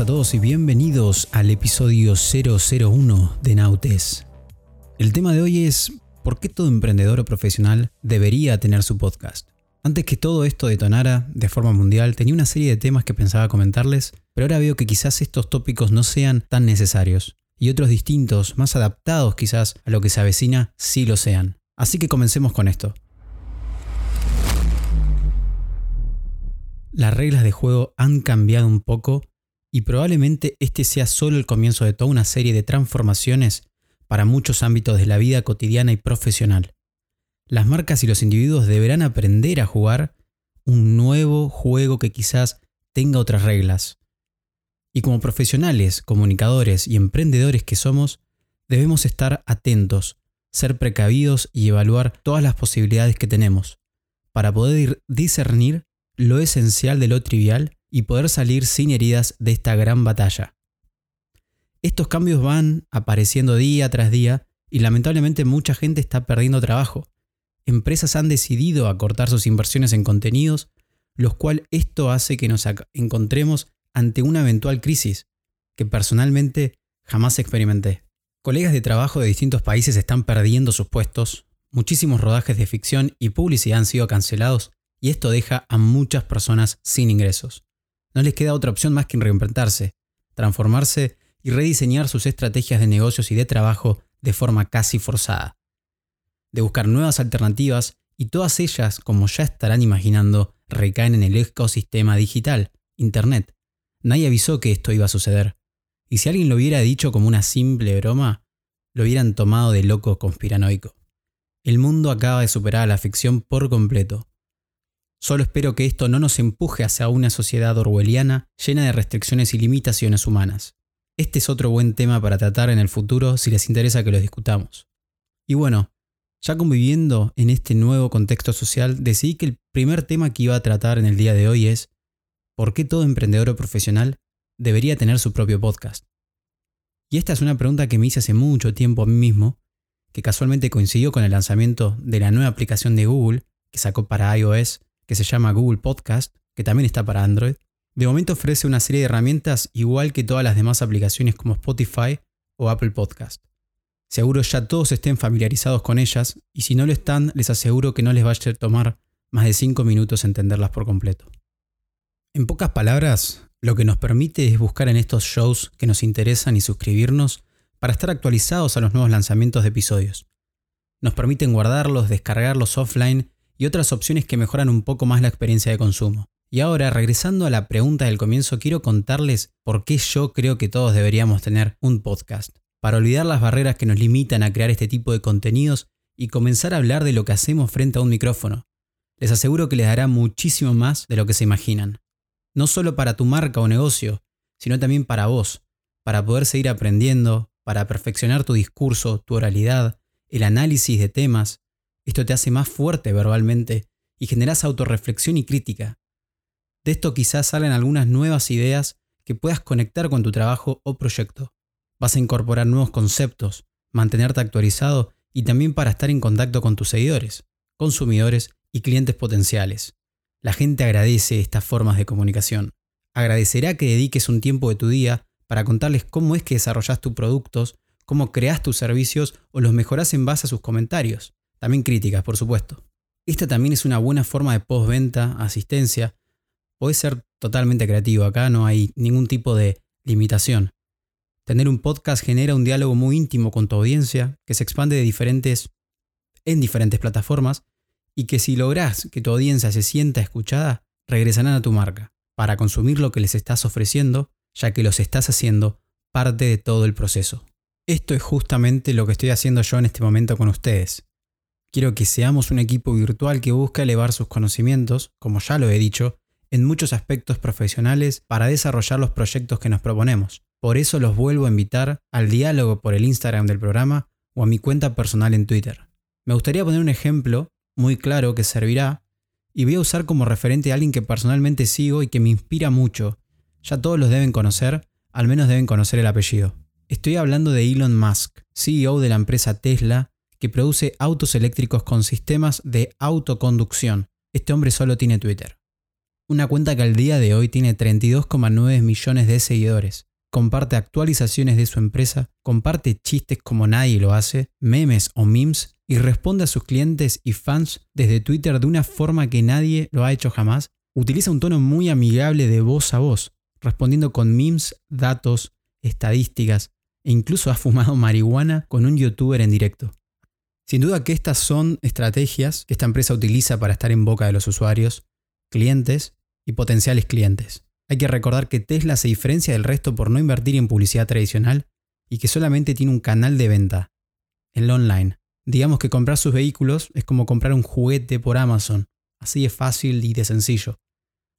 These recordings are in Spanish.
a todos y bienvenidos al episodio 001 de Nautes. El tema de hoy es ¿por qué todo emprendedor o profesional debería tener su podcast? Antes que todo esto detonara de forma mundial, tenía una serie de temas que pensaba comentarles, pero ahora veo que quizás estos tópicos no sean tan necesarios, y otros distintos, más adaptados quizás a lo que se avecina, sí lo sean. Así que comencemos con esto. Las reglas de juego han cambiado un poco y probablemente este sea solo el comienzo de toda una serie de transformaciones para muchos ámbitos de la vida cotidiana y profesional. Las marcas y los individuos deberán aprender a jugar un nuevo juego que quizás tenga otras reglas. Y como profesionales, comunicadores y emprendedores que somos, debemos estar atentos, ser precavidos y evaluar todas las posibilidades que tenemos, para poder discernir lo esencial de lo trivial y poder salir sin heridas de esta gran batalla. Estos cambios van apareciendo día tras día y lamentablemente mucha gente está perdiendo trabajo. Empresas han decidido acortar sus inversiones en contenidos, lo cual esto hace que nos encontremos ante una eventual crisis que personalmente jamás experimenté. Colegas de trabajo de distintos países están perdiendo sus puestos, muchísimos rodajes de ficción y publicidad han sido cancelados y esto deja a muchas personas sin ingresos no les queda otra opción más que reinventarse, transformarse y rediseñar sus estrategias de negocios y de trabajo de forma casi forzada. De buscar nuevas alternativas y todas ellas, como ya estarán imaginando, recaen en el ecosistema digital, Internet. Nadie avisó que esto iba a suceder. Y si alguien lo hubiera dicho como una simple broma, lo hubieran tomado de loco conspiranoico. El mundo acaba de superar a la ficción por completo. Solo espero que esto no nos empuje hacia una sociedad orwelliana llena de restricciones y limitaciones humanas. Este es otro buen tema para tratar en el futuro si les interesa que lo discutamos. Y bueno, ya conviviendo en este nuevo contexto social, decidí que el primer tema que iba a tratar en el día de hoy es ¿por qué todo emprendedor o profesional debería tener su propio podcast? Y esta es una pregunta que me hice hace mucho tiempo a mí mismo, que casualmente coincidió con el lanzamiento de la nueva aplicación de Google que sacó para iOS que se llama Google Podcast, que también está para Android. De momento ofrece una serie de herramientas igual que todas las demás aplicaciones como Spotify o Apple Podcast. Seguro ya todos estén familiarizados con ellas y si no lo están, les aseguro que no les va a tomar más de 5 minutos entenderlas por completo. En pocas palabras, lo que nos permite es buscar en estos shows que nos interesan y suscribirnos para estar actualizados a los nuevos lanzamientos de episodios. Nos permiten guardarlos, descargarlos offline y otras opciones que mejoran un poco más la experiencia de consumo. Y ahora, regresando a la pregunta del comienzo, quiero contarles por qué yo creo que todos deberíamos tener un podcast. Para olvidar las barreras que nos limitan a crear este tipo de contenidos y comenzar a hablar de lo que hacemos frente a un micrófono. Les aseguro que les dará muchísimo más de lo que se imaginan. No solo para tu marca o negocio, sino también para vos, para poder seguir aprendiendo, para perfeccionar tu discurso, tu oralidad, el análisis de temas, esto te hace más fuerte verbalmente y generas autorreflexión y crítica. De esto quizás salen algunas nuevas ideas que puedas conectar con tu trabajo o proyecto. Vas a incorporar nuevos conceptos, mantenerte actualizado y también para estar en contacto con tus seguidores, consumidores y clientes potenciales. La gente agradece estas formas de comunicación. Agradecerá que dediques un tiempo de tu día para contarles cómo es que desarrollas tus productos, cómo creas tus servicios o los mejoras en base a sus comentarios. También críticas, por supuesto. Esta también es una buena forma de postventa, asistencia. Puede ser totalmente creativo, acá no hay ningún tipo de limitación. Tener un podcast genera un diálogo muy íntimo con tu audiencia, que se expande en diferentes plataformas, y que si logras que tu audiencia se sienta escuchada, regresarán a tu marca, para consumir lo que les estás ofreciendo, ya que los estás haciendo parte de todo el proceso. Esto es justamente lo que estoy haciendo yo en este momento con ustedes. Quiero que seamos un equipo virtual que busca elevar sus conocimientos, como ya lo he dicho, en muchos aspectos profesionales para desarrollar los proyectos que nos proponemos. Por eso los vuelvo a invitar al diálogo por el Instagram del programa o a mi cuenta personal en Twitter. Me gustaría poner un ejemplo muy claro que servirá y voy a usar como referente a alguien que personalmente sigo y que me inspira mucho. Ya todos los deben conocer, al menos deben conocer el apellido. Estoy hablando de Elon Musk, CEO de la empresa Tesla que produce autos eléctricos con sistemas de autoconducción. Este hombre solo tiene Twitter. Una cuenta que al día de hoy tiene 32,9 millones de seguidores. Comparte actualizaciones de su empresa, comparte chistes como nadie lo hace, memes o memes y responde a sus clientes y fans desde Twitter de una forma que nadie lo ha hecho jamás. Utiliza un tono muy amigable de voz a voz, respondiendo con memes, datos, estadísticas e incluso ha fumado marihuana con un youtuber en directo. Sin duda que estas son estrategias que esta empresa utiliza para estar en boca de los usuarios, clientes y potenciales clientes. Hay que recordar que Tesla se diferencia del resto por no invertir en publicidad tradicional y que solamente tiene un canal de venta, el online. Digamos que comprar sus vehículos es como comprar un juguete por Amazon, así de fácil y de sencillo.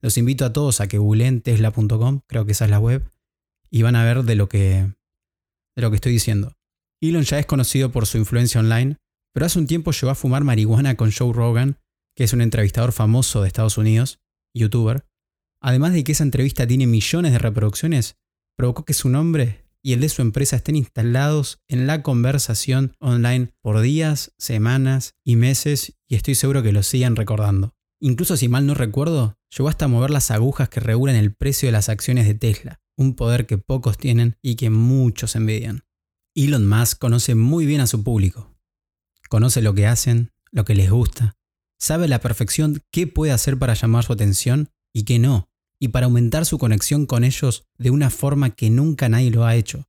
Los invito a todos a que googleen tesla.com, creo que esa es la web, y van a ver de lo que, de lo que estoy diciendo. Elon ya es conocido por su influencia online, pero hace un tiempo llegó a fumar marihuana con Joe Rogan, que es un entrevistador famoso de Estados Unidos, youtuber. Además de que esa entrevista tiene millones de reproducciones, provocó que su nombre y el de su empresa estén instalados en la conversación online por días, semanas y meses y estoy seguro que lo sigan recordando. Incluso si mal no recuerdo, llegó hasta mover las agujas que regulan el precio de las acciones de Tesla, un poder que pocos tienen y que muchos envidian. Elon Musk conoce muy bien a su público. Conoce lo que hacen, lo que les gusta, sabe a la perfección qué puede hacer para llamar su atención y qué no, y para aumentar su conexión con ellos de una forma que nunca nadie lo ha hecho.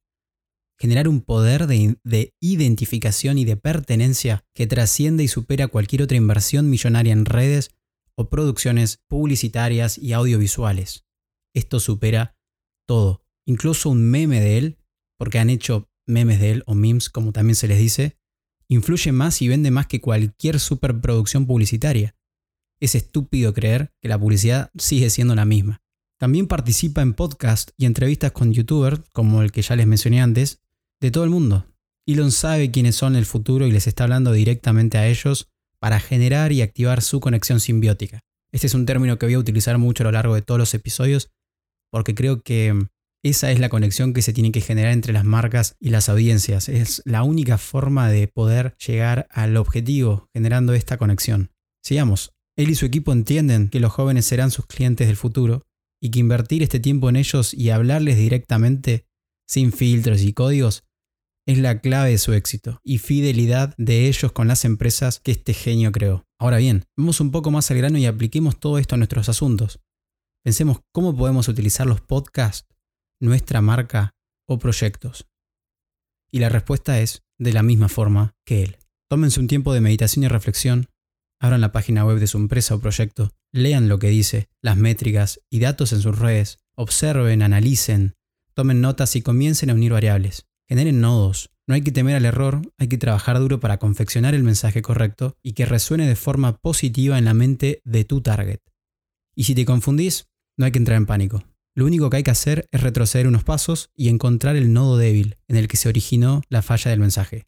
Generar un poder de, identificación y de pertenencia que trasciende y supera cualquier otra inversión millonaria en redes o producciones publicitarias y audiovisuales. Esto supera todo, incluso un meme de él, porque han hecho memes de él o memes como también se les dice, influye más y vende más que cualquier superproducción publicitaria. Es estúpido creer que la publicidad sigue siendo la misma. También participa en podcasts y entrevistas con youtubers, como el que ya les mencioné antes, de todo el mundo. Elon sabe quiénes son el futuro y les está hablando directamente a ellos para generar y activar su conexión simbiótica. Este es un término que voy a utilizar mucho a lo largo de todos los episodios porque creo que esa es la conexión que se tiene que generar entre las marcas y las audiencias. Es la única forma de poder llegar al objetivo generando esta conexión. Sigamos. Él y su equipo entienden que los jóvenes serán sus clientes del futuro y que invertir este tiempo en ellos y hablarles directamente, sin filtros y códigos, es la clave de su éxito y fidelidad de ellos con las empresas que este genio creó. Ahora bien, vamos un poco más al grano y apliquemos todo esto a nuestros asuntos. Pensemos cómo podemos utilizar los podcasts, nuestra marca o proyectos. Y la respuesta es de la misma forma que él. Tómense un tiempo de meditación y reflexión Abran la página web de su empresa o proyecto, lean lo que dice, las métricas y datos en sus redes, observen, analicen, tomen notas y comiencen a unir variables. Generen nodos. No hay que temer al error, hay que trabajar duro para confeccionar el mensaje correcto y que resuene de forma positiva en la mente de tu target. Y si te confundís, no hay que entrar en pánico. Lo único que hay que hacer es retroceder unos pasos y encontrar el nodo débil en el que se originó la falla del mensaje.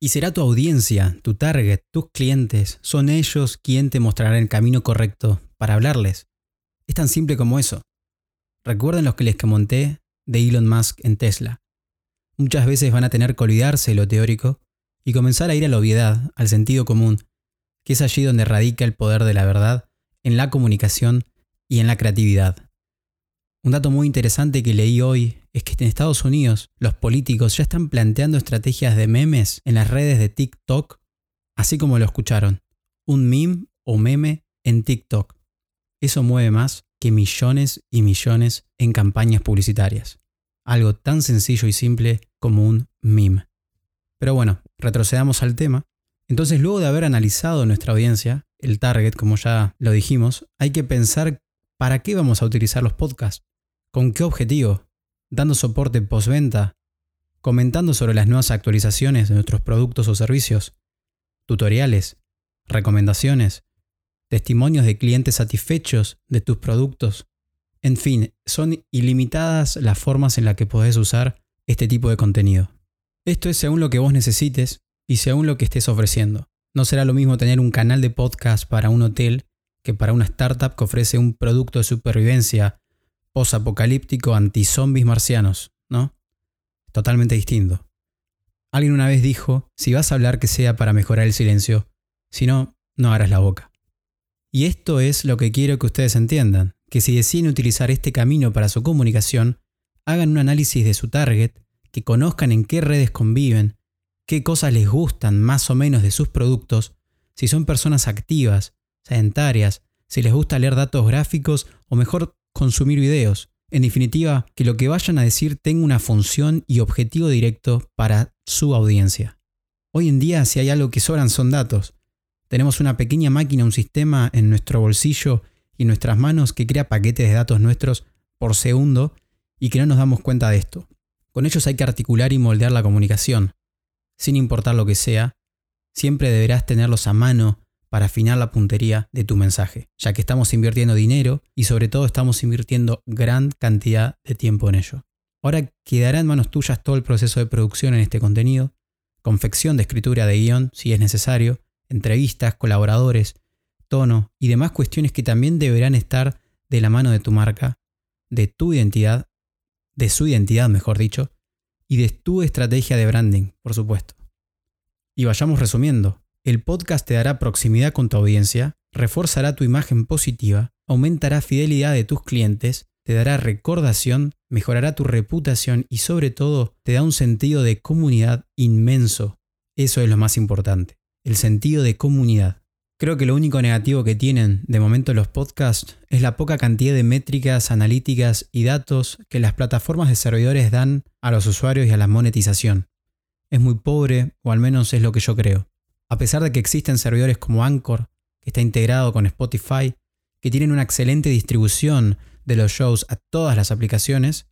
Y será tu audiencia, tu target, tus clientes, son ellos quien te mostrarán el camino correcto para hablarles. Es tan simple como eso. Recuerden los que les monté de Elon Musk en Tesla. Muchas veces van a tener que olvidarse de lo teórico y comenzar a ir a la obviedad, al sentido común, que es allí donde radica el poder de la verdad en la comunicación y en la creatividad. Un dato muy interesante que leí hoy es que en Estados Unidos los políticos ya están planteando estrategias de memes en las redes de TikTok, así como lo escucharon. Un meme o meme en TikTok. Eso mueve más que millones y millones en campañas publicitarias. Algo tan sencillo y simple como un meme. Pero bueno, retrocedamos al tema. Entonces, luego de haber analizado nuestra audiencia, el target, como ya lo dijimos, hay que pensar para qué vamos a utilizar los podcasts. ¿Con qué objetivo? ¿Dando soporte postventa? ¿Comentando sobre las nuevas actualizaciones de nuestros productos o servicios? ¿Tutoriales? ¿Recomendaciones? ¿Testimonios de clientes satisfechos de tus productos? En fin, son ilimitadas las formas en las que podés usar este tipo de contenido. Esto es según lo que vos necesites y según lo que estés ofreciendo. No será lo mismo tener un canal de podcast para un hotel que para una startup que ofrece un producto de supervivencia posapocalíptico anti-zombies marcianos, ¿no? Totalmente distinto. Alguien una vez dijo, si vas a hablar que sea para mejorar el silencio, si no, no harás la boca. Y esto es lo que quiero que ustedes entiendan. que si deciden utilizar este camino para su comunicación, hagan un análisis de su target, que conozcan en qué redes conviven, qué cosas les gustan más o menos de sus productos, si son personas activas, sedentarias, si les gusta leer datos gráficos o mejor consumir videos. En definitiva, que lo que vayan a decir tenga una función y objetivo directo para su audiencia. Hoy en día, si hay algo que sobran son datos. Tenemos una pequeña máquina, un sistema en nuestro bolsillo y en nuestras manos que crea paquetes de datos nuestros por segundo y que no nos damos cuenta de esto. Con ellos hay que articular y moldear la comunicación. Sin importar lo que sea, siempre deberás tenerlos a mano para afinar la puntería de tu mensaje, ya que estamos invirtiendo dinero y sobre todo estamos invirtiendo gran cantidad de tiempo en ello. Ahora quedará en manos tuyas todo el proceso de producción en este contenido, confección de escritura de guion si es necesario, entrevistas, colaboradores, tono y demás cuestiones que también deberán estar de la mano de tu marca, de tu identidad, de su identidad mejor dicho, y de tu estrategia de branding, por supuesto. Y vayamos resumiendo. El podcast te dará proximidad con tu audiencia, reforzará tu imagen positiva, aumentará fidelidad de tus clientes, te dará recordación, mejorará tu reputación y sobre todo te da un sentido de comunidad inmenso. Eso es lo más importante, el sentido de comunidad. Creo que lo único negativo que tienen de momento los podcasts es la poca cantidad de métricas, analíticas y datos que las plataformas de servidores dan a los usuarios y a la monetización. Es muy pobre, o al menos es lo que yo creo. A pesar de que existen servidores como Anchor, que está integrado con Spotify, que tienen una excelente distribución de los shows a todas las aplicaciones,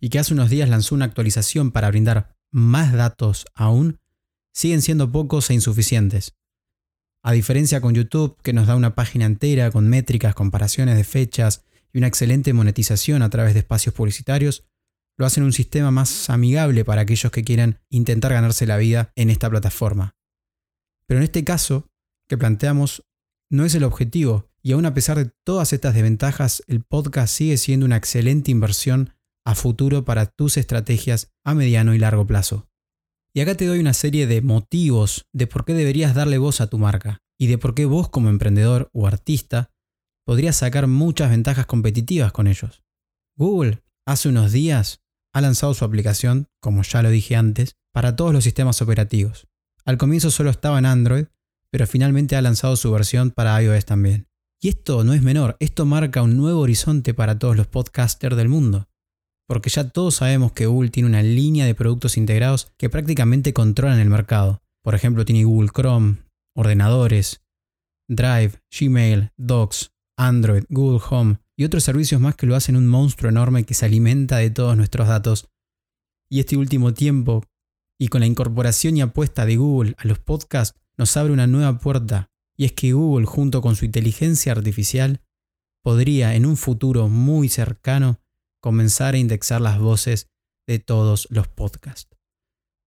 y que hace unos días lanzó una actualización para brindar más datos aún, siguen siendo pocos e insuficientes. A diferencia con YouTube, que nos da una página entera con métricas, comparaciones de fechas y una excelente monetización a través de espacios publicitarios, lo hacen un sistema más amigable para aquellos que quieran intentar ganarse la vida en esta plataforma. Pero en este caso que planteamos no es el objetivo, y aún a pesar de todas estas desventajas, el podcast sigue siendo una excelente inversión a futuro para tus estrategias a mediano y largo plazo. Y acá te doy una serie de motivos de por qué deberías darle voz a tu marca y de por qué vos como emprendedor o artista podrías sacar muchas ventajas competitivas con ellos. Google hace unos días ha lanzado su aplicación, como ya lo dije antes, para todos los sistemas operativos. Al comienzo solo estaba en Android, pero finalmente ha lanzado su versión para iOS también. Y esto no es menor, esto marca un nuevo horizonte para todos los podcasters del mundo porque ya todos sabemos que Google tiene una línea de productos integrados que prácticamente controlan el mercado. Por ejemplo, tiene Google Chrome, ordenadores, Drive, Gmail, Docs, Android, Google Home y otros servicios más que lo hacen un monstruo enorme que se alimenta de todos nuestros datos. Y este último tiempo, y con la incorporación y apuesta de Google a los podcasts, nos abre una nueva puerta, y es que Google junto con su inteligencia artificial podría en un futuro muy cercano comenzar a indexar las voces de todos los podcasts.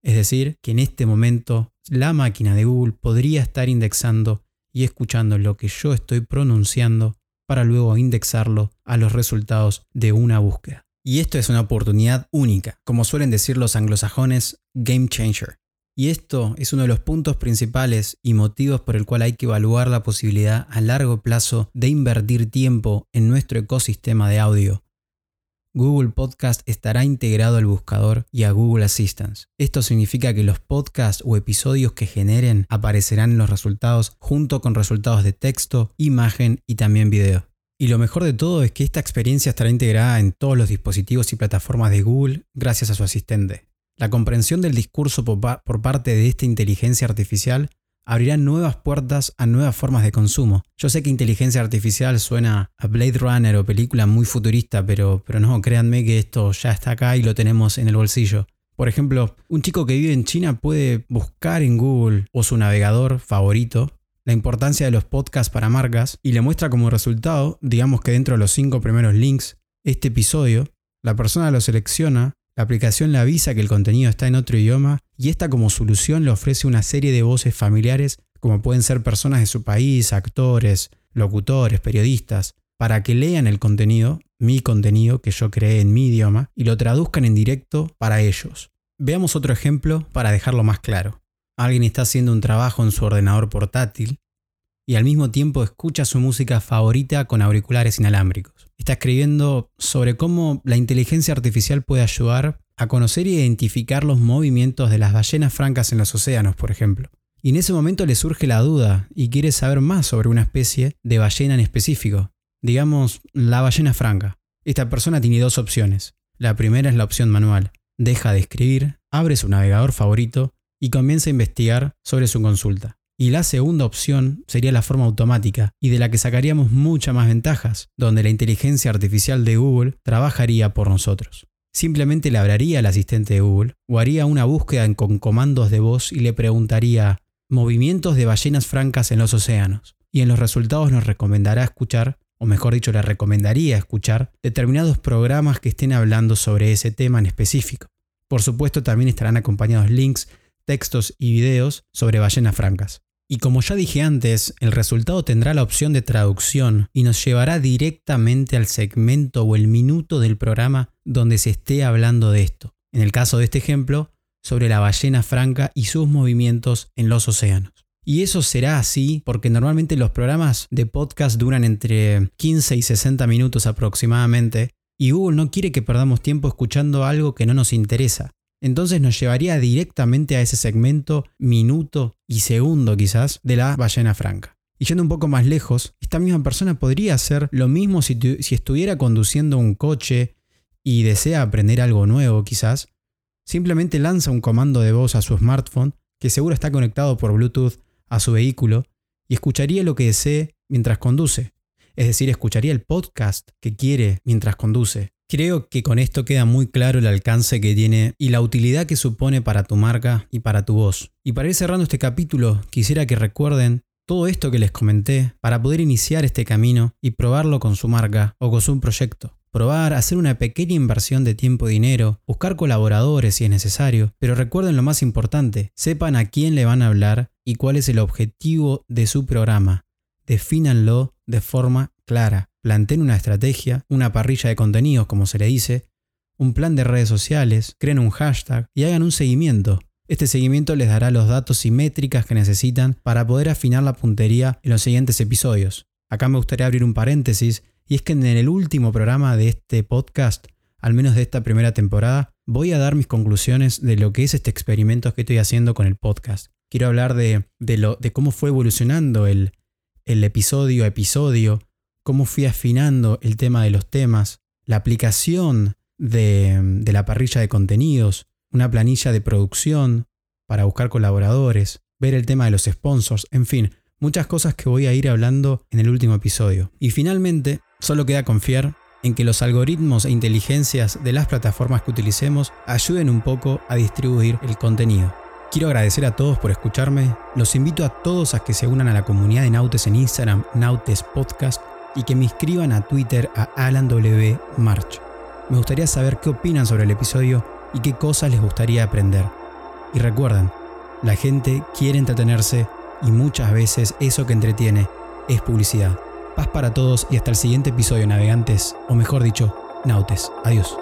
Es decir, que en este momento la máquina de Google podría estar indexando y escuchando lo que yo estoy pronunciando para luego indexarlo a los resultados de una búsqueda. Y esto es una oportunidad única, como suelen decir los anglosajones, game changer. Y esto es uno de los puntos principales y motivos por el cual hay que evaluar la posibilidad a largo plazo de invertir tiempo en nuestro ecosistema de audio Google Podcast estará integrado al buscador y a Google Assistant. Esto significa que los podcasts o episodios que generen aparecerán en los resultados junto con resultados de texto, imagen y también video. Y lo mejor de todo es que esta experiencia estará integrada en todos los dispositivos y plataformas de Google gracias a su asistente. La comprensión del discurso por parte de esta inteligencia artificial abrirán nuevas puertas a nuevas formas de consumo. Yo sé que inteligencia artificial suena a Blade Runner o película muy futurista, pero, pero no, créanme que esto ya está acá y lo tenemos en el bolsillo. Por ejemplo, un chico que vive en China puede buscar en Google o su navegador favorito la importancia de los podcasts para marcas y le muestra como resultado, digamos que dentro de los cinco primeros links, este episodio, la persona lo selecciona la aplicación le avisa que el contenido está en otro idioma y esta como solución le ofrece una serie de voces familiares como pueden ser personas de su país, actores, locutores, periodistas, para que lean el contenido, mi contenido que yo creé en mi idioma, y lo traduzcan en directo para ellos. Veamos otro ejemplo para dejarlo más claro. Alguien está haciendo un trabajo en su ordenador portátil, y al mismo tiempo escucha su música favorita con auriculares inalámbricos. Está escribiendo sobre cómo la inteligencia artificial puede ayudar a conocer e identificar los movimientos de las ballenas francas en los océanos, por ejemplo. Y en ese momento le surge la duda y quiere saber más sobre una especie de ballena en específico, digamos la ballena franca. Esta persona tiene dos opciones. La primera es la opción manual. Deja de escribir, abre su navegador favorito y comienza a investigar sobre su consulta. Y la segunda opción sería la forma automática, y de la que sacaríamos muchas más ventajas, donde la inteligencia artificial de Google trabajaría por nosotros. Simplemente le hablaría al asistente de Google o haría una búsqueda con comandos de voz y le preguntaría movimientos de ballenas francas en los océanos. Y en los resultados nos recomendará escuchar, o mejor dicho, le recomendaría escuchar determinados programas que estén hablando sobre ese tema en específico. Por supuesto, también estarán acompañados links, textos y videos sobre ballenas francas. Y como ya dije antes, el resultado tendrá la opción de traducción y nos llevará directamente al segmento o el minuto del programa donde se esté hablando de esto. En el caso de este ejemplo, sobre la ballena franca y sus movimientos en los océanos. Y eso será así porque normalmente los programas de podcast duran entre 15 y 60 minutos aproximadamente y Google no quiere que perdamos tiempo escuchando algo que no nos interesa entonces nos llevaría directamente a ese segmento, minuto y segundo quizás, de la ballena franca. Y yendo un poco más lejos, esta misma persona podría hacer lo mismo si, si estuviera conduciendo un coche y desea aprender algo nuevo quizás. Simplemente lanza un comando de voz a su smartphone, que seguro está conectado por Bluetooth a su vehículo, y escucharía lo que desee mientras conduce. Es decir, escucharía el podcast que quiere mientras conduce. Creo que con esto queda muy claro el alcance que tiene y la utilidad que supone para tu marca y para tu voz. Y para ir cerrando este capítulo, quisiera que recuerden todo esto que les comenté para poder iniciar este camino y probarlo con su marca o con su proyecto. Probar, hacer una pequeña inversión de tiempo y dinero, buscar colaboradores si es necesario, pero recuerden lo más importante, sepan a quién le van a hablar y cuál es el objetivo de su programa. Defínanlo de forma clara planteen una estrategia, una parrilla de contenidos, como se le dice, un plan de redes sociales, creen un hashtag y hagan un seguimiento. Este seguimiento les dará los datos y métricas que necesitan para poder afinar la puntería en los siguientes episodios. Acá me gustaría abrir un paréntesis, y es que en el último programa de este podcast, al menos de esta primera temporada, voy a dar mis conclusiones de lo que es este experimento que estoy haciendo con el podcast. Quiero hablar de, lo, de cómo fue evolucionando el, el episodio a episodio, cómo fui afinando el tema de los temas, la aplicación de, la parrilla de contenidos, una planilla de producción para buscar colaboradores, ver el tema de los sponsors, en fin, muchas cosas que voy a ir hablando en el último episodio. Y finalmente, solo queda confiar en que los algoritmos e inteligencias de las plataformas que utilicemos ayuden un poco a distribuir el contenido. Quiero agradecer a todos por escucharme, los invito a todos a que se unan a la comunidad de Nautes en Instagram, Nautes Podcast, y que me escriban a Twitter a Alan W. March. Me gustaría saber qué opinan sobre el episodio y qué cosas les gustaría aprender. Y recuerden, la gente quiere entretenerse y muchas veces eso que entretiene es publicidad. Paz para todos y hasta el siguiente episodio, navegantes, o mejor dicho, nautes. Adiós.